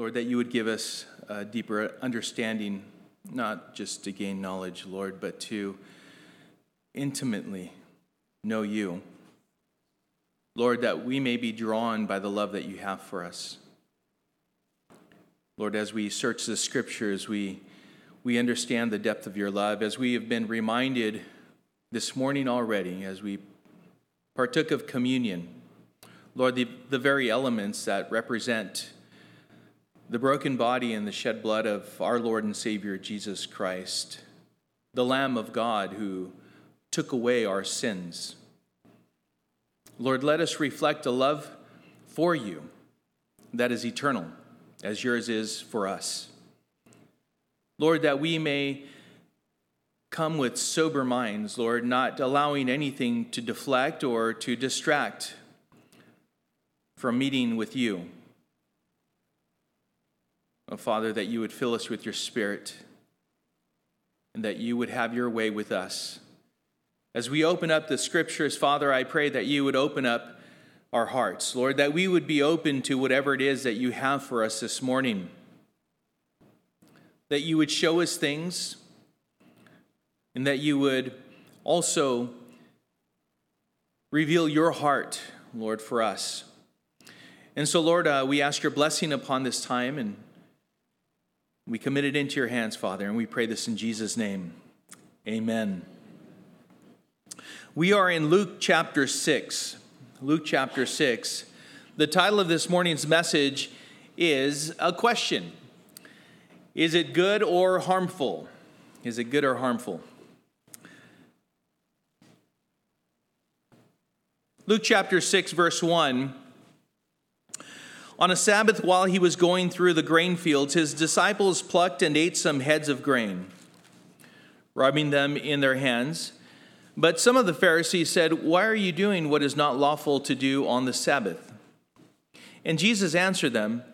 Lord, that you would give us a deeper understanding, not just to gain knowledge, Lord, but to intimately know you. Lord, that we may be drawn by the love that you have for us. Lord, as we search the scriptures, we, we understand the depth of your love. As we have been reminded this morning already, as we partook of communion, Lord, the, the very elements that represent the broken body and the shed blood of our Lord and Savior Jesus Christ, the Lamb of God who took away our sins. Lord, let us reflect a love for you that is eternal, as yours is for us. Lord, that we may come with sober minds, Lord, not allowing anything to deflect or to distract from meeting with you. Oh, Father, that you would fill us with your Spirit and that you would have your way with us. As we open up the scriptures, Father, I pray that you would open up our hearts, Lord, that we would be open to whatever it is that you have for us this morning. That you would show us things and that you would also reveal your heart, Lord, for us. And so, Lord, uh, we ask your blessing upon this time and we commit it into your hands, Father, and we pray this in Jesus' name. Amen. We are in Luke chapter 6. Luke chapter 6. The title of this morning's message is a question Is it good or harmful? Is it good or harmful? Luke chapter 6, verse 1 on a Sabbath, while he was going through the grain fields, his disciples plucked and ate some heads of grain, rubbing them in their hands. But some of the Pharisees said, Why are you doing what is not lawful to do on the Sabbath? And Jesus answered them,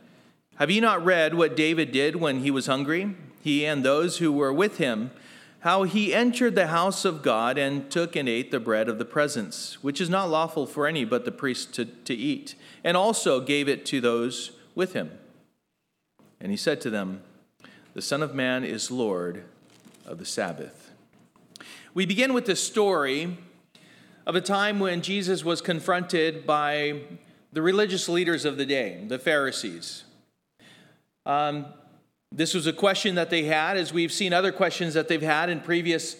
Have you not read what David did when he was hungry, he and those who were with him? How he entered the house of God and took and ate the bread of the presence, which is not lawful for any but the priest to, to eat and also gave it to those with him. And he said to them, The Son of Man is Lord of the Sabbath. We begin with the story of a time when Jesus was confronted by the religious leaders of the day, the Pharisees. Um, this was a question that they had, as we've seen other questions that they've had in previous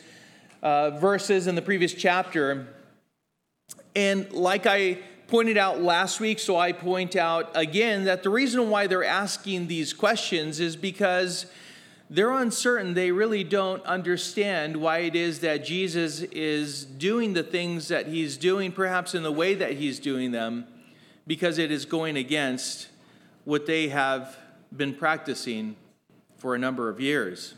uh, verses in the previous chapter. And like I pointed out last week, so I point out again that the reason why they're asking these questions is because they're uncertain. They really don't understand why it is that Jesus is doing the things that he's doing, perhaps in the way that he's doing them, because it is going against what they have been practicing for a number of years.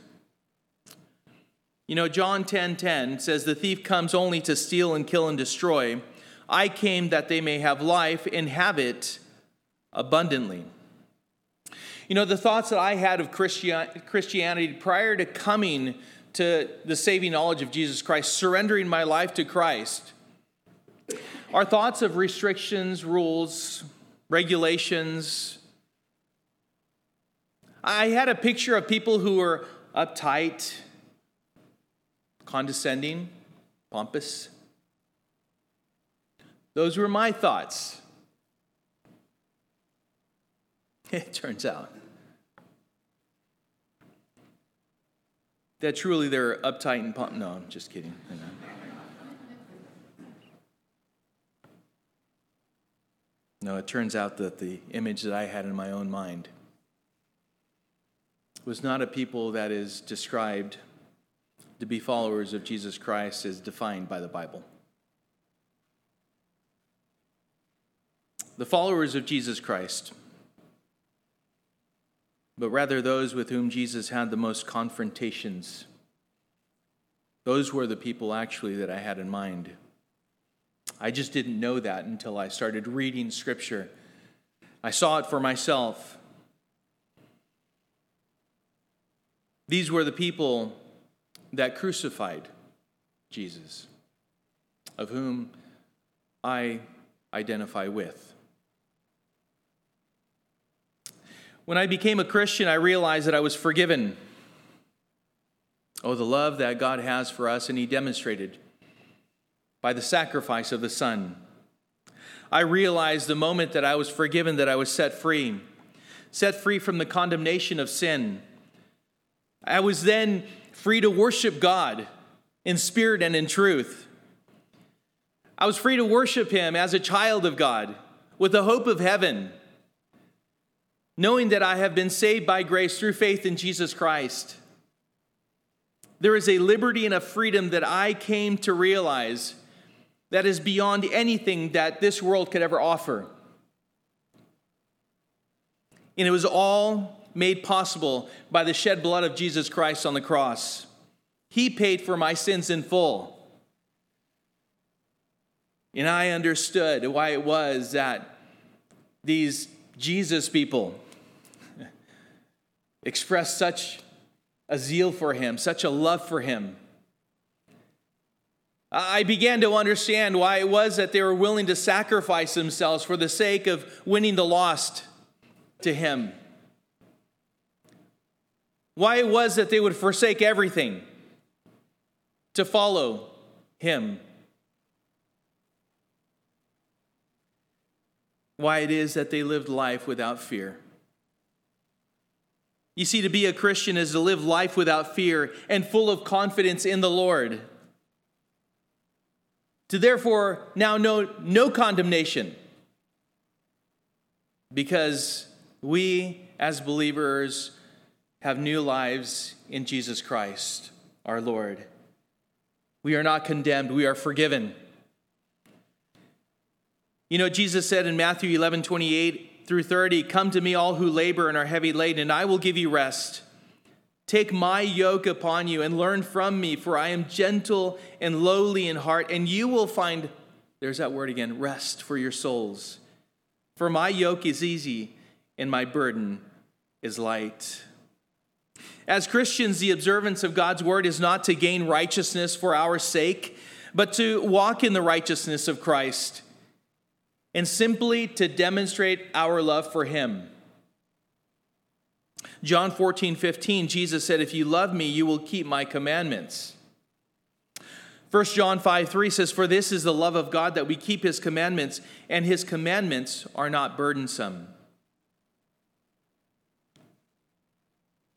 You know, John 10:10 10, 10 says the thief comes only to steal and kill and destroy. I came that they may have life and have it abundantly. You know, the thoughts that I had of Christianity prior to coming to the saving knowledge of Jesus Christ, surrendering my life to Christ, are thoughts of restrictions, rules, regulations. I had a picture of people who were uptight, condescending, pompous. Those were my thoughts. It turns out that truly they're uptight and pumped. No, I'm just kidding. No, it turns out that the image that I had in my own mind was not a people that is described to be followers of Jesus Christ as defined by the Bible. The followers of Jesus Christ, but rather those with whom Jesus had the most confrontations. Those were the people actually that I had in mind. I just didn't know that until I started reading Scripture. I saw it for myself. These were the people that crucified Jesus, of whom I identify with. When I became a Christian, I realized that I was forgiven. Oh, the love that God has for us, and He demonstrated by the sacrifice of the Son. I realized the moment that I was forgiven that I was set free, set free from the condemnation of sin. I was then free to worship God in spirit and in truth. I was free to worship Him as a child of God with the hope of heaven knowing that I have been saved by grace through faith in Jesus Christ. There is a liberty and a freedom that I came to realize that is beyond anything that this world could ever offer. And it was all made possible by the shed blood of Jesus Christ on the cross. He paid for my sins in full. And I understood why it was that these Jesus people expressed such a zeal for him, such a love for him. I began to understand why it was that they were willing to sacrifice themselves for the sake of winning the lost to him. Why it was that they would forsake everything to follow him. Why it is that they lived life without fear. You see, to be a Christian is to live life without fear and full of confidence in the Lord. To therefore now know no condemnation. Because we, as believers, have new lives in Jesus Christ, our Lord. We are not condemned, we are forgiven. You know, Jesus said in Matthew 11 28, through 30 Come to me, all who labor and are heavy laden, and I will give you rest. Take my yoke upon you and learn from me, for I am gentle and lowly in heart, and you will find, there's that word again, rest for your souls. For my yoke is easy and my burden is light. As Christians, the observance of God's word is not to gain righteousness for our sake, but to walk in the righteousness of Christ and simply to demonstrate our love for him. John 14, 15, Jesus said, If you love me, you will keep my commandments. 1 John 5, 3 says, For this is the love of God that we keep his commandments, and his commandments are not burdensome.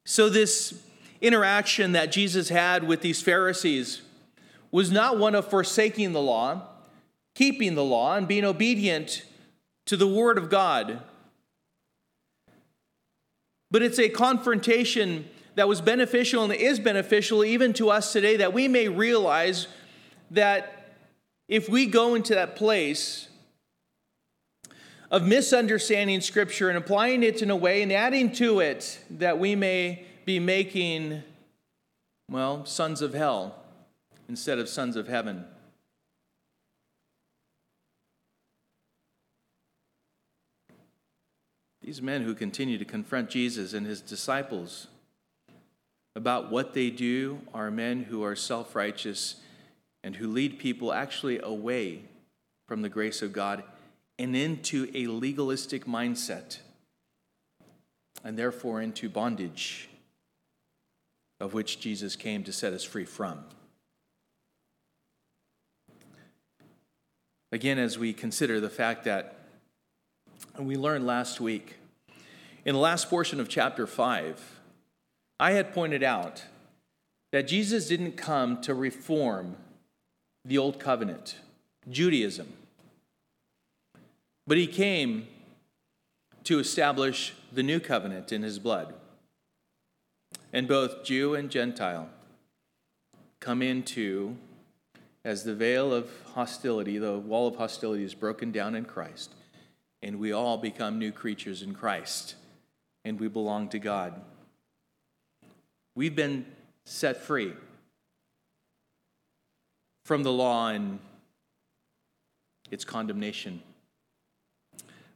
So, this interaction that Jesus had with these Pharisees was not one of forsaking the law, keeping the law and being obedient to the Word of God. But it's a confrontation that was beneficial and is beneficial even to us today that we may realize that if we go into that place of misunderstanding Scripture and applying it in a way and adding to it that we may be making, well, sons of hell instead of sons of heaven. These men who continue to confront Jesus and his disciples about what they do are men who are self righteous and who lead people actually away from the grace of God and into a legalistic mindset and therefore into bondage of which Jesus came to set us free from. Again, as we consider the fact that and we learned last week, in the last portion of chapter 5, I had pointed out that Jesus didn't come to reform the old covenant, Judaism, but he came to establish the new covenant in his blood. And both Jew and Gentile come into, as the veil of hostility, the wall of hostility is broken down in Christ and we all become new creatures in Christ, and we belong to God. We've been set free from the law and its condemnation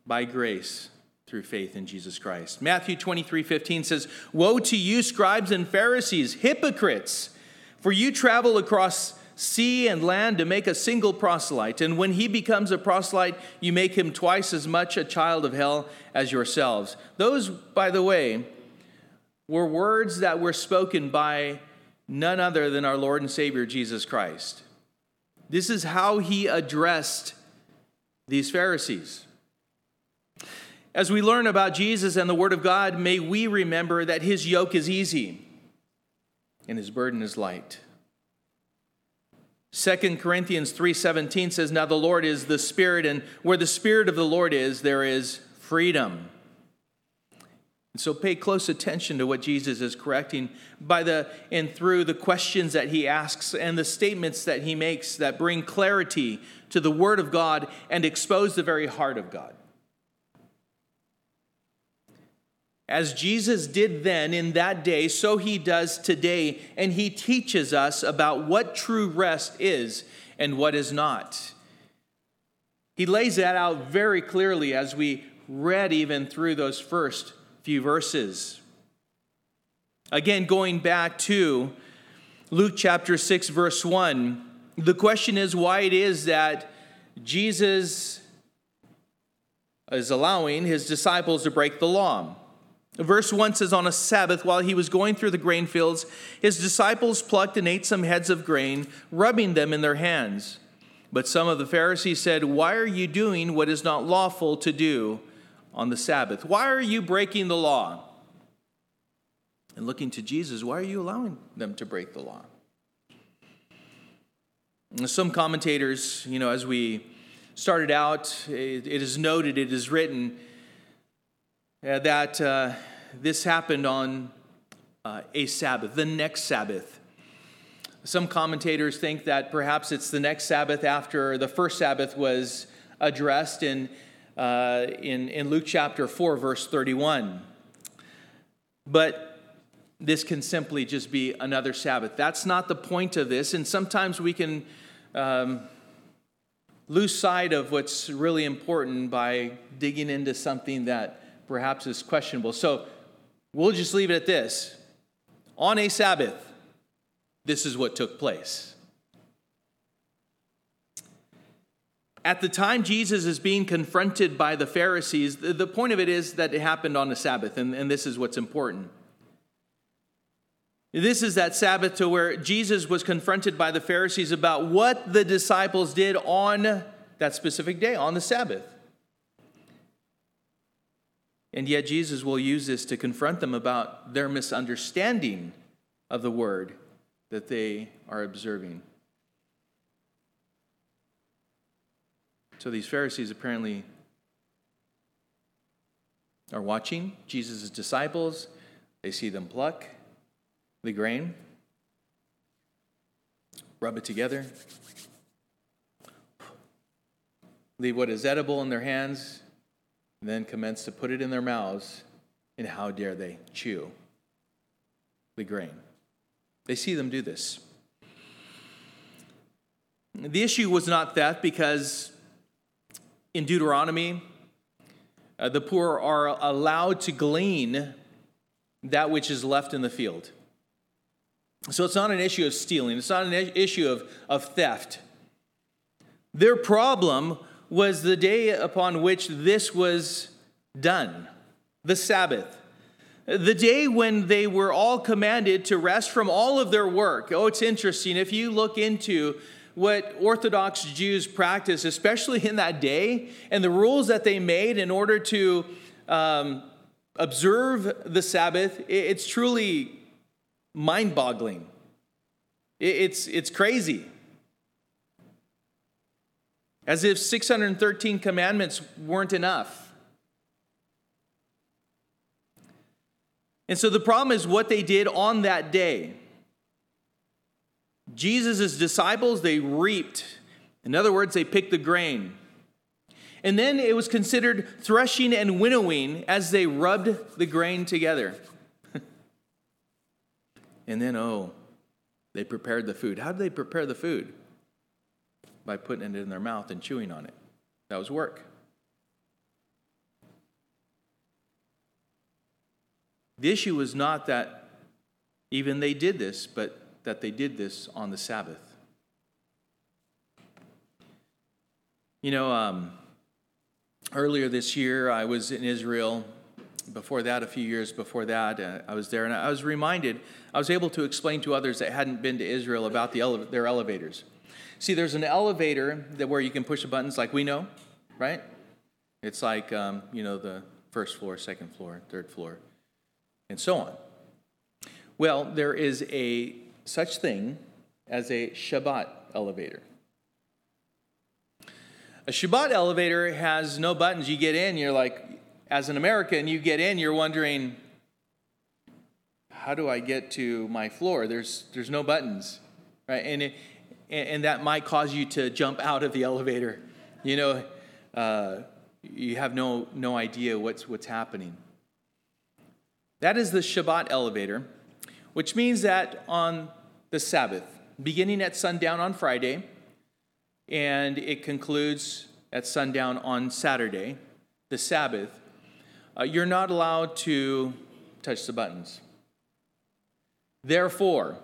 by grace through faith in Jesus Christ. Matthew 23 15 says, Woe to you, scribes and Pharisees, hypocrites, for you travel across sea and land to make a single proselyte. And when he becomes a proselyte, you make him twice as much a child of hell as yourselves. Those, by the way, were words that were spoken by none other than our Lord and Savior Jesus Christ. This is how he addressed these Pharisees. As we learn about Jesus and the Word of God, may we remember that his yoke is easy and his burden is light. 2 Corinthians 3:17 says now the Lord is the spirit and where the spirit of the Lord is there is freedom. And so pay close attention to what Jesus is correcting by the and through the questions that he asks and the statements that he makes that bring clarity to the word of God and expose the very heart of God. As Jesus did then in that day, so he does today, and he teaches us about what true rest is and what is not. He lays that out very clearly as we read even through those first few verses. Again, going back to Luke chapter 6, verse 1, the question is why it is that Jesus is allowing his disciples to break the law. Verse 1 says, On a Sabbath, while he was going through the grain fields, his disciples plucked and ate some heads of grain, rubbing them in their hands. But some of the Pharisees said, Why are you doing what is not lawful to do on the Sabbath? Why are you breaking the law? And looking to Jesus, why are you allowing them to break the law? some commentators, you know, as we started out, it is noted, it is written, that uh, this happened on uh, a Sabbath, the next Sabbath. Some commentators think that perhaps it's the next Sabbath after the first Sabbath was addressed in, uh, in, in Luke chapter 4, verse 31. But this can simply just be another Sabbath. That's not the point of this, and sometimes we can um, lose sight of what's really important by digging into something that perhaps is questionable. So we'll just leave it at this. On a Sabbath, this is what took place. At the time Jesus is being confronted by the Pharisees, the point of it is that it happened on a Sabbath, and, and this is what's important. This is that Sabbath to where Jesus was confronted by the Pharisees about what the disciples did on that specific day, on the Sabbath. And yet, Jesus will use this to confront them about their misunderstanding of the word that they are observing. So, these Pharisees apparently are watching Jesus' disciples. They see them pluck the grain, rub it together, leave what is edible in their hands, then commence to put it in their mouths, and how dare they chew the grain? They see them do this. The issue was not theft because in Deuteronomy, uh, the poor are allowed to glean that which is left in the field. So it's not an issue of stealing, it's not an issue of, of theft. Their problem was the day upon which this was done, the Sabbath. The day when they were all commanded to rest from all of their work. Oh, it's interesting. If you look into what Orthodox Jews practice, especially in that day, and the rules that they made in order to um, observe the Sabbath, it's truly mind boggling. It's, it's crazy. As if 613 commandments weren't enough. And so the problem is what they did on that day. Jesus' disciples, they reaped. In other words, they picked the grain. And then it was considered threshing and winnowing as they rubbed the grain together. and then, oh, they prepared the food. How did they prepare the food? by putting it in their mouth and chewing on it. That was work. The issue was not that even they did this, but that they did this on the Sabbath. You know, um, earlier this year, I was in Israel. Before that, a few years before that, uh, I was there and I was reminded, I was able to explain to others that hadn't been to Israel about the ele- their elevators. See, there's an elevator that where you can push the buttons like we know, right? It's like, um, you know, the first floor, second floor, third floor, and so on. Well, there is a such thing as a Shabbat elevator. A Shabbat elevator has no buttons. You get in, you're like, as an American, you get in, you're wondering, how do I get to my floor? There's, there's no buttons, right? And, it, and that might cause you to jump out of the elevator. You know, uh, you have no, no idea what's, what's happening. That is the Shabbat elevator, which means that on the Sabbath, beginning at sundown on Friday, and it concludes at sundown on Saturday, the Sabbath, uh, you're not allowed to touch the buttons. Therefore,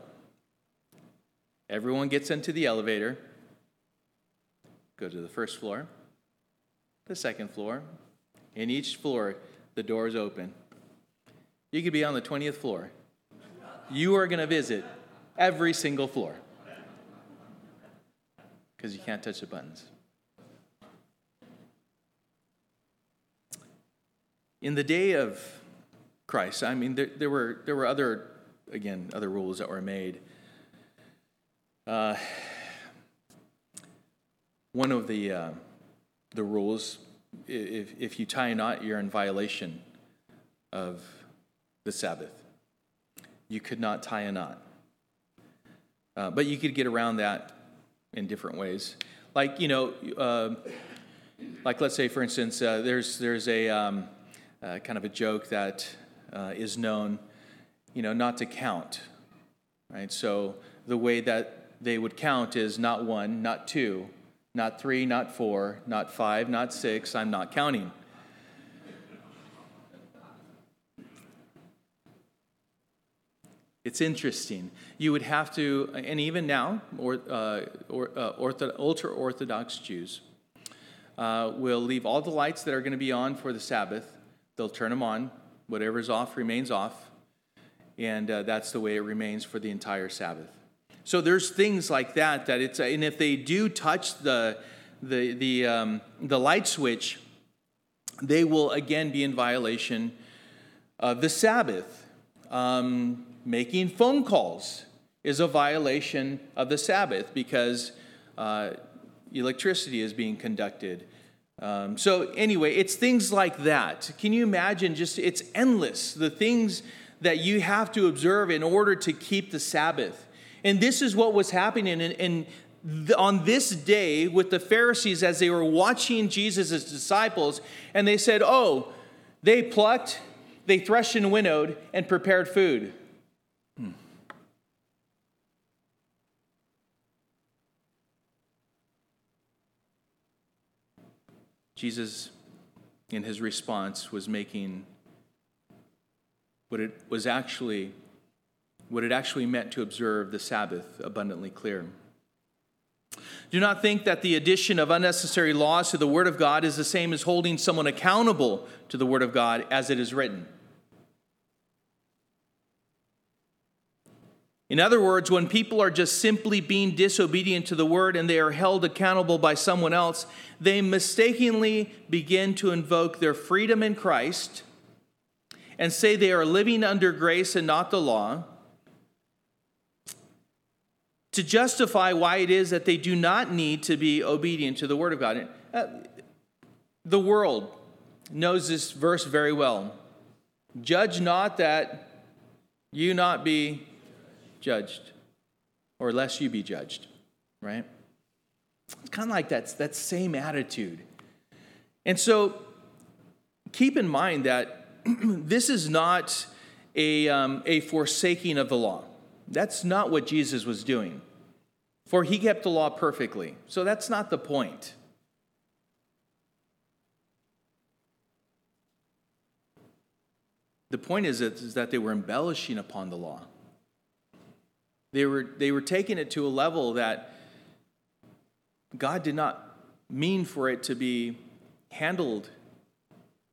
everyone gets into the elevator, go to the first floor, the second floor. In each floor, the doors open. You could be on the 20th floor. You are going to visit every single floor because you can't touch the buttons. In the day of Christ, I mean, there, there were, there were other, again, other rules that were made. Uh, one of the, uh, the rules, if, if you tie a knot, you're in violation of the Sabbath. You could not tie a knot. Uh, but you could get around that in different ways. Like, you know, uh, like let's say, for instance, uh, there's, there's a um, kind of a joke that is known, you know, not to count, right? So the way that they would count as not one, not two, not three, not four, not five, not six, I'm not counting. It's interesting. You would have to, and even now, or, uh, or, uh, ortho, ultra Orthodox Jews uh, will leave all the lights that are going to be on for the Sabbath. They'll turn them on. Whatever's off remains off. And uh, that's the way it remains for the entire Sabbath. So there's things like that that it's, and if they do touch the, the, the, um, the light switch, they will again be in violation of the Sabbath. Um, making phone calls is a violation of the Sabbath because uh, electricity is being conducted. Um, so, anyway, it's things like that. Can you imagine? Just it's endless the things that you have to observe in order to keep the Sabbath. And this is what was happening. And, and on this day, with the Pharisees, as they were watching Jesus' disciples, and they said, Oh, they plucked, they threshed and winnowed, and prepared food. Hmm. Jesus, in his response, was making what it was actually what it actually meant to observe the Sabbath abundantly clear. Do not think that the addition of unnecessary laws to the Word of God is the same as holding someone accountable to the Word of God as it is written. In other words, when people are just simply being disobedient to the word and they are held accountable by someone else, they mistakenly begin to invoke their freedom in Christ and say they are living under grace and not the law to justify why it is that they do not need to be obedient to the word of God. Uh, the world knows this verse very well. Judge not that you not be judged, or lest you be judged, right? It's kind of like that, that same attitude. And so keep in mind that this is not a, um, a forsaking of the law. That's not what Jesus was doing. For he kept the law perfectly. So that's not the point. The point is that, they were embellishing upon the law. They were, they were taking it to a level that God did not mean for it to be handled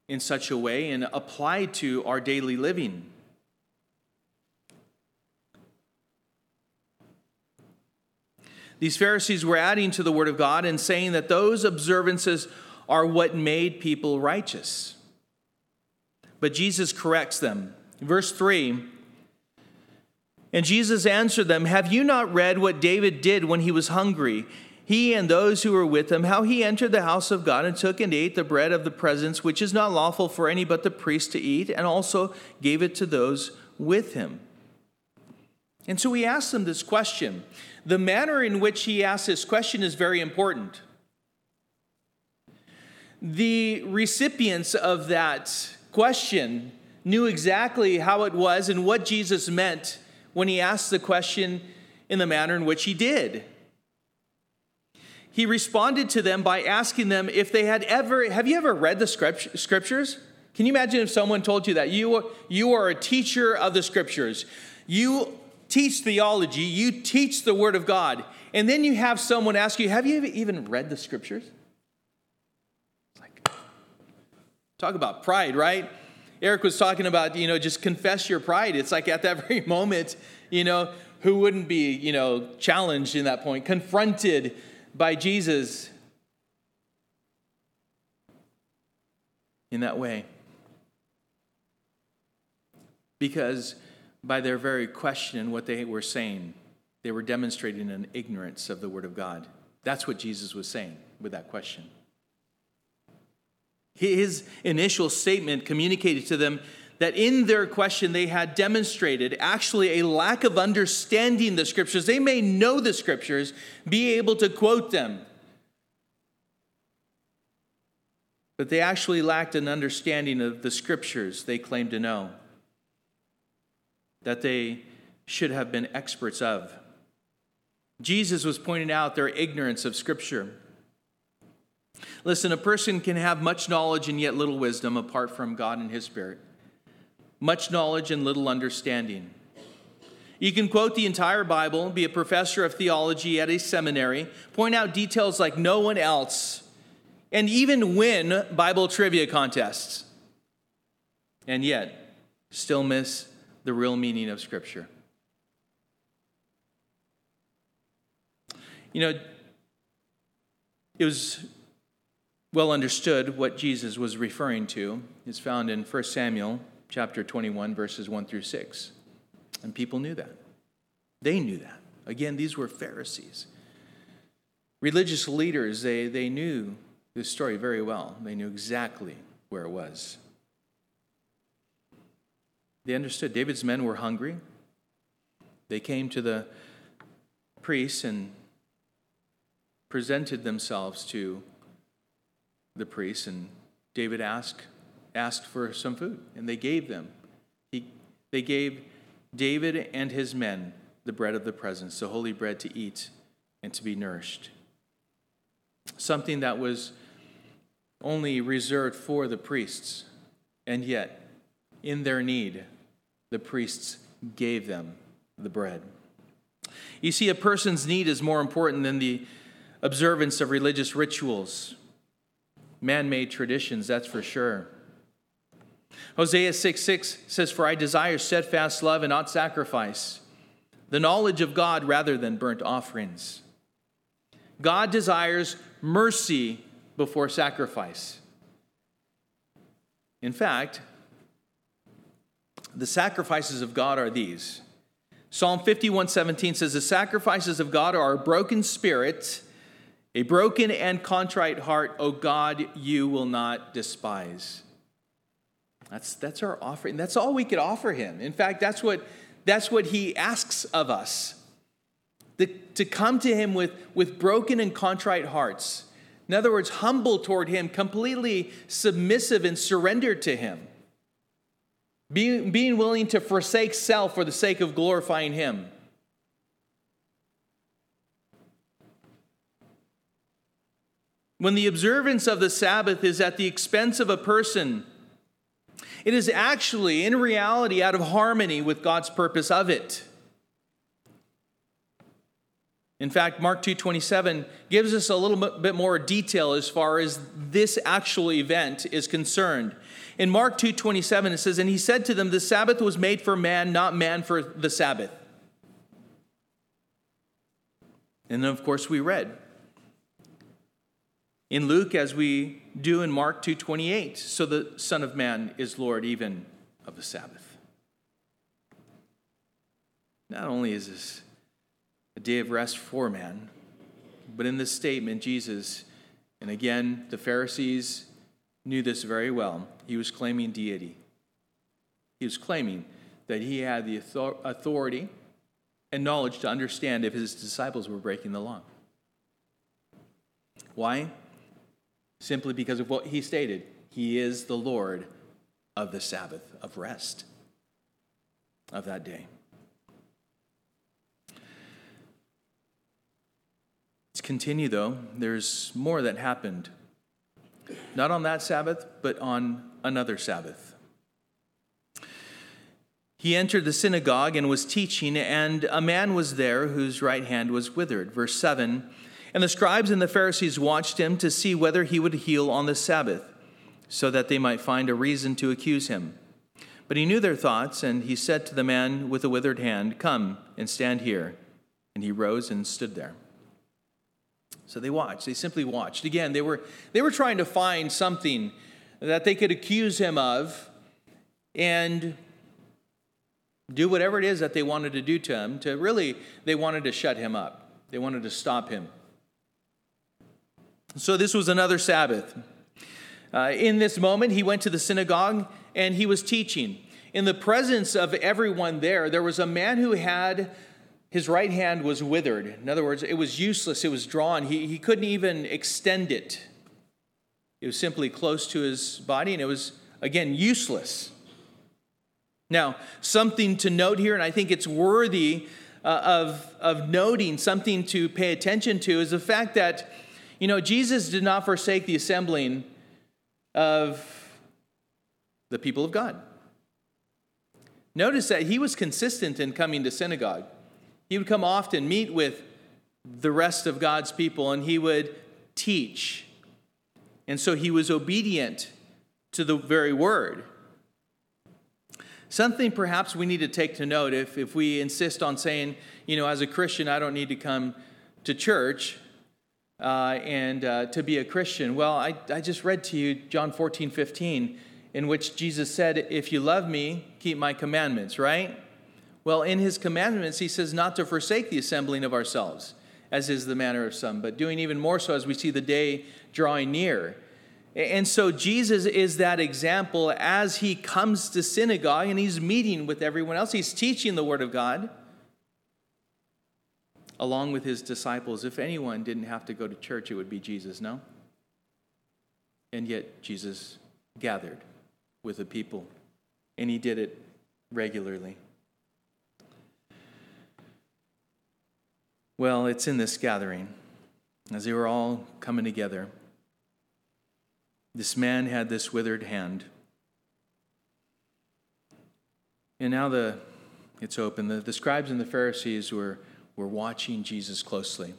in such a way and applied to our daily living? These Pharisees were adding to the Word of God and saying that those observances are what made people righteous. But Jesus corrects them. Verse 3 And Jesus answered them Have you not read what David did when he was hungry? He and those who were with him, how he entered the house of God and took and ate the bread of the presence, which is not lawful for any but the priest to eat, and also gave it to those with him. And so he asked them this question. The manner in which he asked this question is very important. The recipients of that question knew exactly how it was and what Jesus meant when he asked the question in the manner in which he did. He responded to them by asking them if they had ever, have you ever read the scriptures? Can you imagine if someone told you that? You, you are a teacher of the scriptures. You teach theology, you teach the word of God, and then you have someone ask you, Have you even read the scriptures? Like, talk about pride, right? Eric was talking about, you know, just confess your pride. It's like at that very moment, you know, who wouldn't be, you know, challenged in that point, confronted by Jesus in that way? Because by their very question and what they were saying, they were demonstrating an ignorance of the Word of God. That's what Jesus was saying with that question. His initial statement communicated to them that in their question they had demonstrated actually a lack of understanding the scriptures. They may know the scriptures, be able to quote them, but they actually lacked an understanding of the scriptures they claimed to know, that they should have been experts of. Jesus was pointing out their ignorance of scripture. Listen, a person can have much knowledge and yet little wisdom apart from God and His Spirit. Much knowledge and little understanding. You can quote the entire Bible, be a professor of theology at a seminary, point out details like no one else, and even win Bible trivia contests, and yet still miss the real meaning of Scripture. You know, it was well understood what Jesus was referring to is found in 1 Samuel chapter 21 verses 1 through 6. And people knew that. They knew that. Again, these were Pharisees. Religious leaders, they, they knew this story very well. They knew exactly where it was. They understood David's men were hungry. They came to the priests and presented themselves to the priests, and David asked, asked for some food, and they gave them. He, they gave David and his men the bread of the presence, the holy bread to eat and to be nourished. Something that was only reserved for the priests, and yet, in their need, the priests gave them the bread. You see, a person's need is more important than the observance of religious rituals man made traditions, that's for sure. Hosea 6 6 says, For I desire steadfast love and not sacrifice, the knowledge of God rather than burnt offerings. God desires mercy before sacrifice. In fact, the sacrifices of God are these. Psalm 51:17 says, The sacrifices of God are a broken spirit a broken and contrite heart, O God, you will not despise. That's, that's our offering. That's all we could offer him. In fact, that's what, that's what he asks of us the, to come to him with, with broken and contrite hearts. In other words, humble toward him, completely submissive and surrendered to him. Being, being willing to forsake self for the sake of glorifying him. When the observance of the Sabbath is at the expense of a person, it is actually, in reality, out of harmony with God's purpose of it. In fact, Mark 2:27 gives us a little bit more detail as far as this actual event is concerned. In Mark 2:27 it says and he said to them the Sabbath was made for man not man for the Sabbath. And then of course we read in Luke as we do in Mark 2:28 so the son of man is lord even of the Sabbath. Not only is this a day of rest for man. But in this statement, Jesus, and again, the Pharisees knew this very well, he was claiming deity. He was claiming that he had the authority and knowledge to understand if his disciples were breaking the law. Why? Simply because of what he stated. He is the Lord of the Sabbath, of rest, of that day. Let's continue, though. There's more that happened. Not on that Sabbath, but on another Sabbath. He entered the synagogue and was teaching, and a man was there whose right hand was withered. Verse 7 And the scribes and the Pharisees watched him to see whether he would heal on the Sabbath, so that they might find a reason to accuse him. But he knew their thoughts, and he said to the man with the withered hand, Come and stand here. And he rose and stood there. So they watched. They simply watched. Again, they were, they were trying to find something that they could accuse him of and do whatever it is that they wanted to do to him. To really, they wanted to shut him up, they wanted to stop him. So this was another Sabbath. Uh, in this moment, he went to the synagogue and he was teaching. In the presence of everyone there, there was a man who had his right hand was withered. In other words, it was useless, it was drawn. He, he couldn't even extend it. It was simply close to his body, and it was, again, useless. Now, something to note here, and I think it's worthy uh, of, of noting, something to pay attention to, is the fact that, you know, Jesus did not forsake the assembling of the people of God. Notice that he was consistent in coming to synagogue. He would come often, meet with the rest of God's people, and he would teach. And so he was obedient to the very word. Something perhaps we need to take to note if, if we insist on saying, you know, as a Christian, I don't need to come to church uh, and uh, to be a Christian. Well, I, I just read to you John 14, 15, in which Jesus said, If you love me, keep my commandments, right? Well, in his commandments, he says not to forsake the assembling of ourselves, as is the manner of some, but doing even more so as we see the day drawing near. And so Jesus is that example as he comes to synagogue and he's meeting with everyone else. He's teaching the Word of God along with his disciples. If anyone didn't have to go to church, it would be Jesus, no? And yet Jesus gathered with the people, and he did it regularly. Well, it's in this gathering, as they were all coming together. This man had this withered hand. And now the it's open. The, the scribes and the Pharisees were, were watching Jesus closely.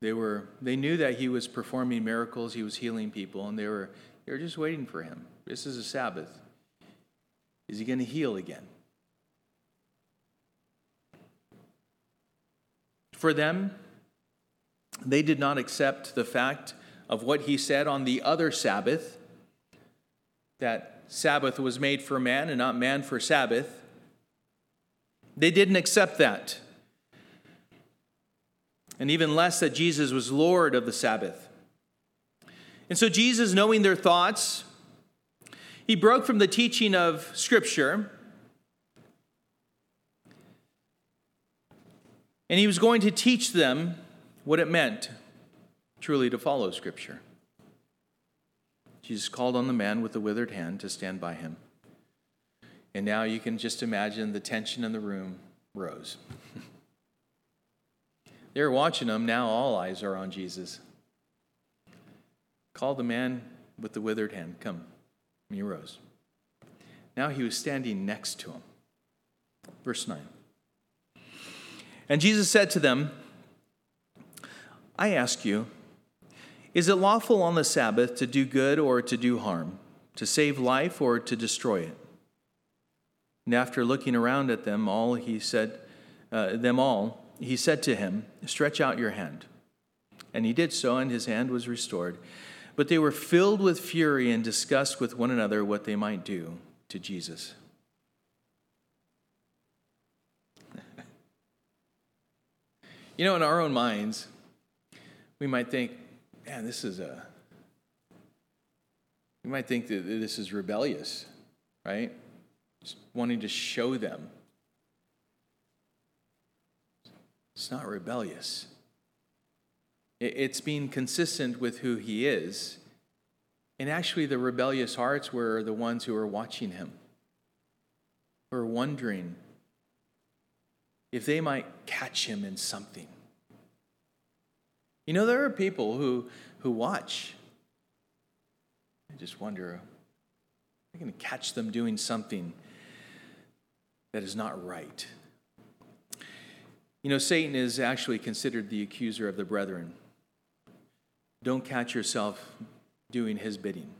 They, were, they knew that he was performing miracles, he was healing people, and they were, they were just waiting for him. This is a Sabbath. Is he going to heal again? For them, they did not accept the fact of what he said on the other Sabbath that Sabbath was made for man and not man for Sabbath. They didn't accept that. And even less that Jesus was Lord of the Sabbath. And so, Jesus, knowing their thoughts, he broke from the teaching of Scripture And he was going to teach them what it meant truly to follow Scripture. Jesus called on the man with the withered hand to stand by him. And now you can just imagine the tension in the room rose. they were watching him. Now all eyes are on Jesus. Call the man with the withered hand. Come. And he rose. Now he was standing next to him. Verse 9. And Jesus said to them, I ask you, is it lawful on the Sabbath to do good or to do harm, to save life or to destroy it? And after looking around at them all, he said, uh, them all, he said to him, Stretch out your hand. And he did so, and his hand was restored. But they were filled with fury and discussed with one another what they might do to Jesus. You know, in our own minds, we might think, man, this is a. You might think that this is rebellious, right? Just wanting to show them. It's not rebellious. It's being consistent with who he is. And actually, the rebellious hearts were the ones who were watching him, who were wondering if they might catch him in something. You know, there are people who, who watch. I just wonder, I'm going to catch them doing something that is not right. You know, Satan is actually considered the accuser of the brethren. Don't catch yourself doing his bidding.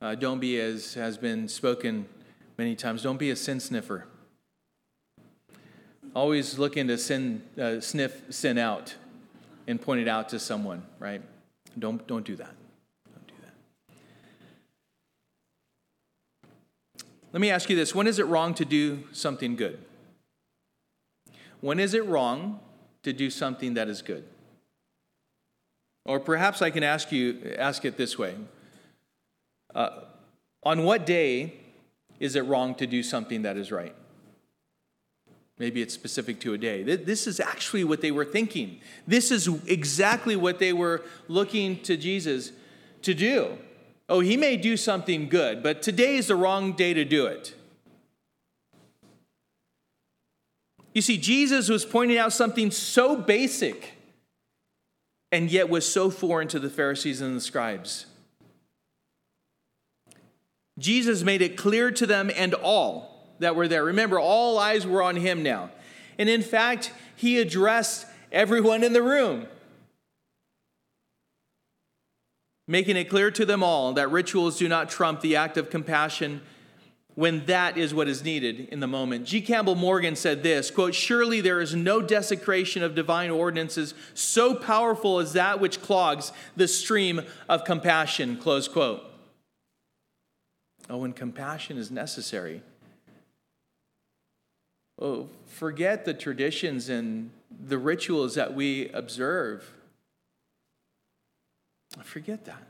Uh, don't be, as has been spoken many times, don't be a sin sniffer always looking to sin, uh, sniff sin out and point it out to someone, right? Don't, don't do that. Don't do that. Let me ask you this when is it wrong to do something good? When is it wrong to do something that is good? Or perhaps I can ask you ask it this way. Uh, on what day is it wrong to do something that is right? Maybe it's specific to a day. This is actually what they were thinking. This is exactly what they were looking to Jesus to do. Oh, he may do something good, but today is the wrong day to do it. You see, Jesus was pointing out something so basic and yet was so foreign to the Pharisees and the scribes. Jesus made it clear to them and all that were there. Remember, all eyes were on him now. And in fact, he addressed everyone in the room, making it clear to them all that rituals do not trump the act of compassion when that is what is needed in the moment. G. Campbell Morgan said this quote, Surely there is no desecration of divine ordinances so powerful as that which clogs the stream of compassion, close quote. Oh, when compassion is necessary, Oh, forget the traditions and the rituals that we observe. Forget that.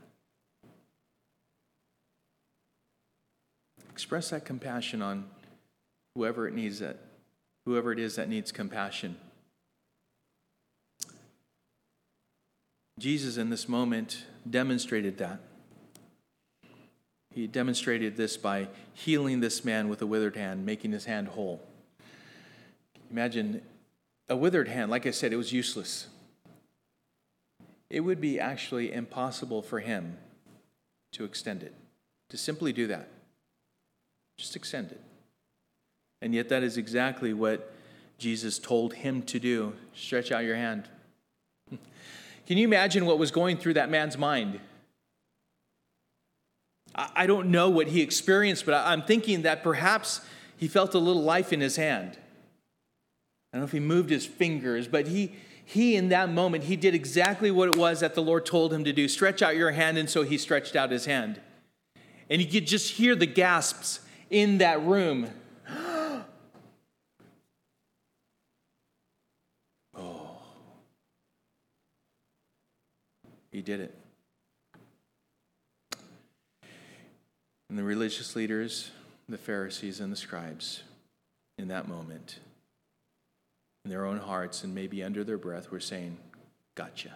Express that compassion on whoever it needs that, whoever it is that needs compassion. Jesus, in this moment, demonstrated that. He demonstrated this by healing this man with a withered hand, making his hand whole. Imagine a withered hand, like I said, it was useless. It would be actually impossible for him to extend it, to simply do that. Just extend it. And yet, that is exactly what Jesus told him to do stretch out your hand. Can you imagine what was going through that man's mind? I don't know what he experienced, but I'm thinking that perhaps he felt a little life in his hand. I don't know if he moved his fingers, but he, he in that moment, he did exactly what it was that the Lord told him to do stretch out your hand, and so he stretched out his hand. And you could just hear the gasps in that room. oh. He did it. And the religious leaders, the Pharisees, and the scribes in that moment in their own hearts and maybe under their breath were saying, Gotcha.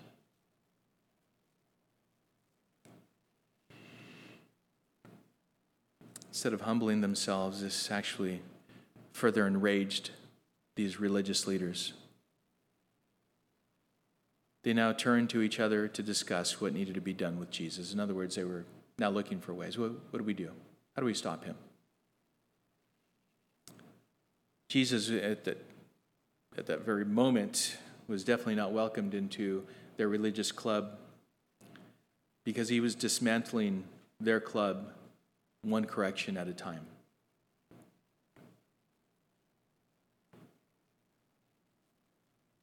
Instead of humbling themselves, this actually further enraged these religious leaders. They now turned to each other to discuss what needed to be done with Jesus. In other words, they were now looking for ways. What, what do we do? How do we stop him? Jesus, at at that very moment, was definitely not welcomed into their religious club because he was dismantling their club one correction at a time.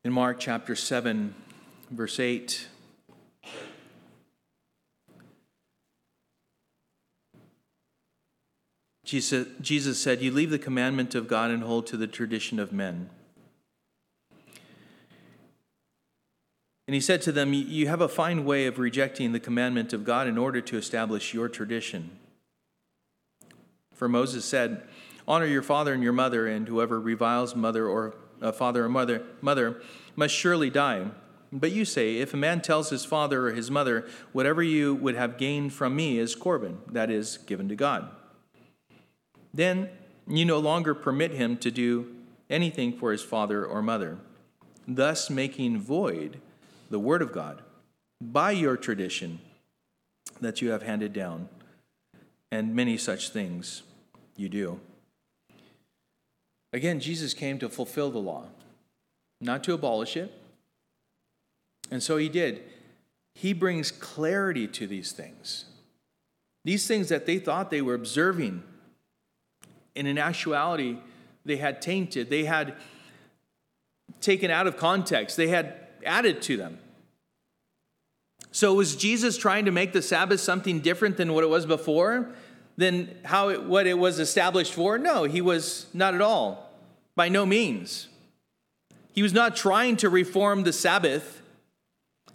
In Mark chapter 7, verse 8, Jesus, Jesus said, You leave the commandment of God and hold to the tradition of men. And he said to them, You have a fine way of rejecting the commandment of God in order to establish your tradition. For Moses said, Honor your father and your mother, and whoever reviles mother or uh, father or mother, mother must surely die. But you say, If a man tells his father or his mother, Whatever you would have gained from me is Corban, that is, given to God, then you no longer permit him to do anything for his father or mother, thus making void the Word of God, by your tradition that you have handed down, and many such things you do. Again, Jesus came to fulfill the law, not to abolish it. And so he did. He brings clarity to these things. These things that they thought they were observing, and in actuality, they had tainted, they had taken out of context, they had added to them. So, was Jesus trying to make the Sabbath something different than what it was before? Than how it, what it was established for? No, he was not at all. By no means. He was not trying to reform the Sabbath.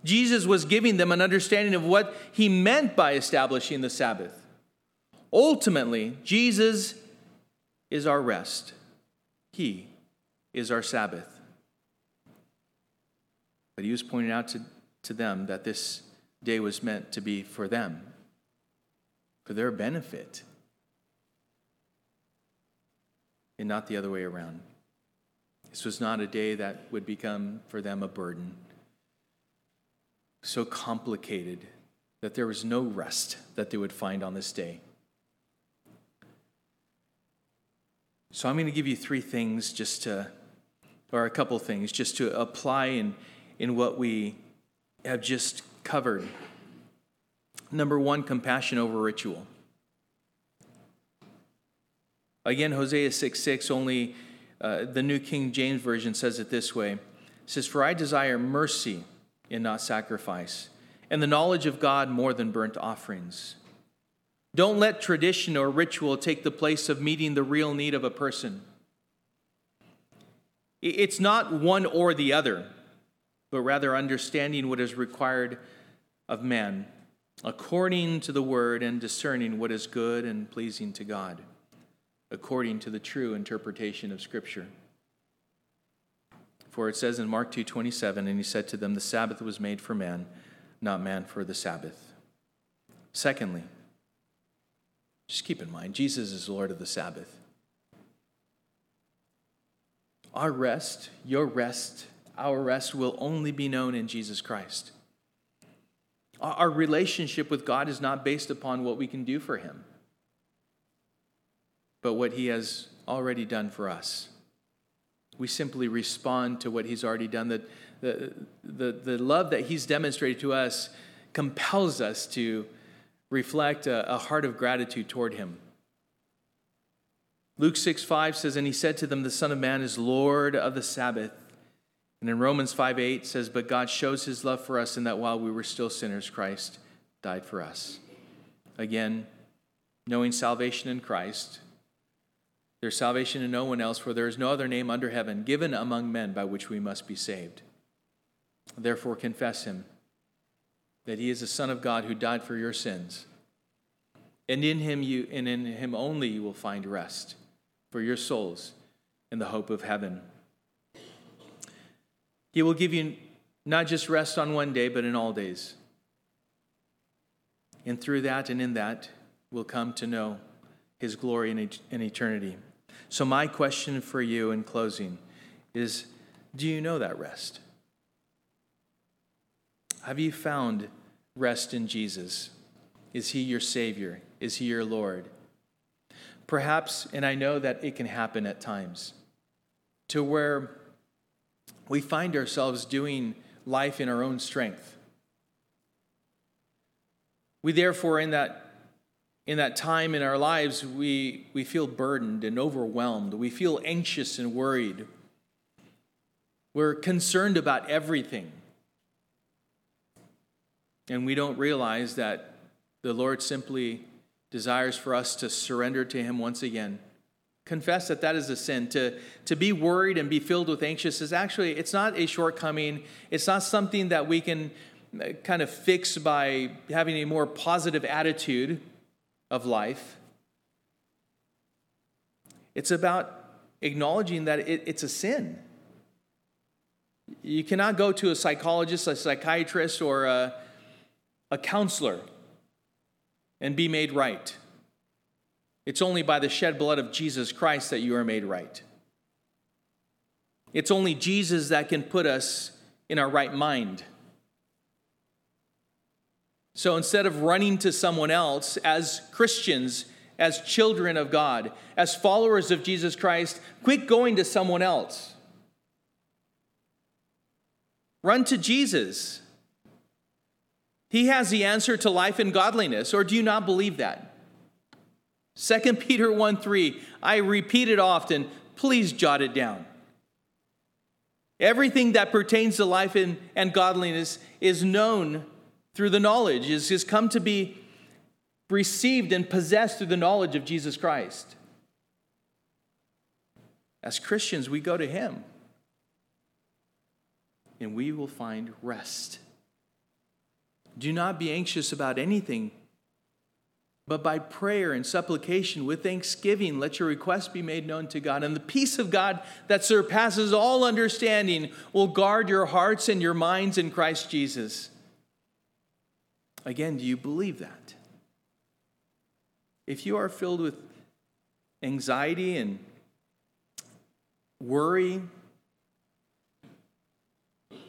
Jesus was giving them an understanding of what he meant by establishing the Sabbath. Ultimately, Jesus is our rest, he is our Sabbath. But he was pointing out to, to them that this day was meant to be for them, for their benefit, and not the other way around. This was not a day that would become for them a burden, so complicated that there was no rest that they would find on this day. So I'm going to give you three things just to, or a couple things just to apply in, in what we have just covered. Number one, compassion over ritual. Again, Hosea 6 6, only uh, the New King James Version says it this way. It says, For I desire mercy and not sacrifice, and the knowledge of God more than burnt offerings. Don't let tradition or ritual take the place of meeting the real need of a person. It's not one or the other, but rather understanding what is required of man, according to the word and discerning what is good and pleasing to God, according to the true interpretation of Scripture. For it says in Mark 2:27, and he said to them, The Sabbath was made for man, not man for the Sabbath. Secondly, just keep in mind, Jesus is Lord of the Sabbath. Our rest, your rest, our rest will only be known in Jesus Christ. Our relationship with God is not based upon what we can do for Him, but what He has already done for us. We simply respond to what He's already done. The, the, the, the love that He's demonstrated to us compels us to reflect a, a heart of gratitude toward him. Luke 6 5 says, And he said to them, The Son of Man is Lord of the Sabbath. And in Romans 5 8 says, But God shows his love for us in that while we were still sinners, Christ died for us. Again, knowing salvation in Christ, there's salvation in no one else, for there is no other name under heaven given among men by which we must be saved. Therefore, confess him that he is the Son of God who died for your sins. And in him you and in him only you will find rest for your souls in the hope of heaven. He will give you not just rest on one day, but in all days. And through that and in that, we'll come to know his glory in eternity. So, my question for you in closing is do you know that rest? Have you found rest in Jesus? Is he your Savior? Is he your Lord? Perhaps, and I know that it can happen at times, to where we find ourselves doing life in our own strength. We therefore, in that in that time in our lives, we, we feel burdened and overwhelmed. We feel anxious and worried. We're concerned about everything. And we don't realize that the Lord simply desires for us to surrender to Him once again. Confess that that is a sin. To, to be worried and be filled with anxious is actually, it's not a shortcoming. It's not something that we can uh, kind of fix by having a more positive attitude of life. It's about acknowledging that it, it's a sin. You cannot go to a psychologist, a psychiatrist, or a, a counselor and be made right. It's only by the shed blood of Jesus Christ that you are made right. It's only Jesus that can put us in our right mind. So instead of running to someone else as Christians, as children of God, as followers of Jesus Christ, quit going to someone else. Run to Jesus. He has the answer to life and godliness, or do you not believe that? 2 Peter 1 3, I repeat it often, please jot it down. Everything that pertains to life and, and godliness is known through the knowledge, is, is come to be received and possessed through the knowledge of Jesus Christ. As Christians, we go to Him and we will find rest. Do not be anxious about anything, but by prayer and supplication with thanksgiving, let your requests be made known to God. And the peace of God that surpasses all understanding will guard your hearts and your minds in Christ Jesus. Again, do you believe that? If you are filled with anxiety and worry,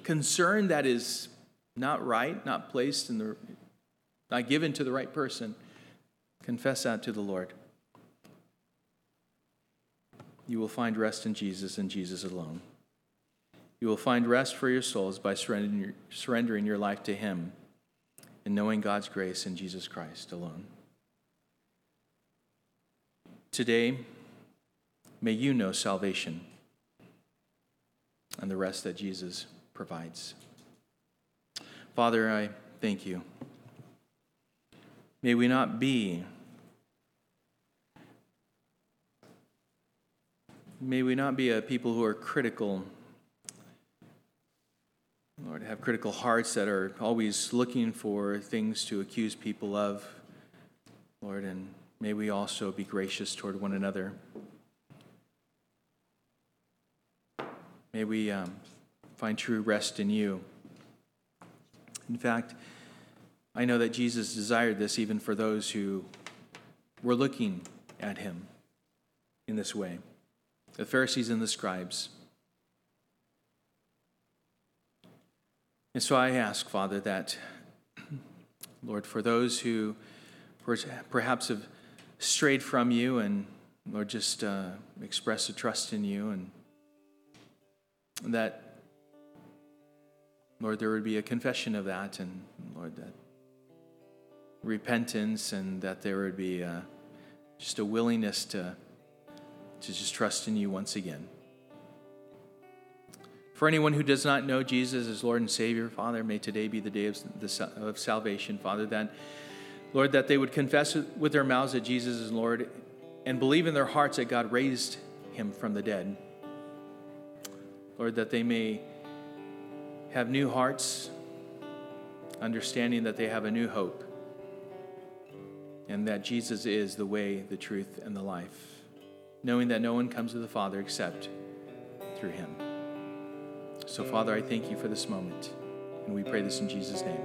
concern that is not right, not placed in the not given to the right person, confess that to the Lord. You will find rest in Jesus and Jesus alone. You will find rest for your souls by surrendering your, life to Him and knowing God's grace in Jesus Christ alone. Today, may you know salvation and the rest that Jesus provides. Father, I thank you. May we not be May we not be a people who are critical Lord, have critical hearts that are always looking for things to accuse people of. Lord, and may we also be gracious toward one another. May we um, find true rest in you. In fact, I know that Jesus desired this even for those who were looking at him in this way the Pharisees and the scribes. And so I ask, Father, that, Lord, for those who perhaps have strayed from you and, Lord, just uh, express a trust in you, and that, Lord, there would be a confession of that, and, Lord, that repentance, and that there would be uh, just a willingness to, to just trust in you once again. For anyone who does not know Jesus as Lord and Savior, Father, may today be the day of, the, of salvation, Father, that, Lord, that they would confess with their mouths that Jesus is Lord and believe in their hearts that God raised him from the dead. Lord, that they may have new hearts, understanding that they have a new hope, and that Jesus is the way, the truth, and the life, knowing that no one comes to the Father except through him. So, Father, I thank you for this moment. And we pray this in Jesus' name.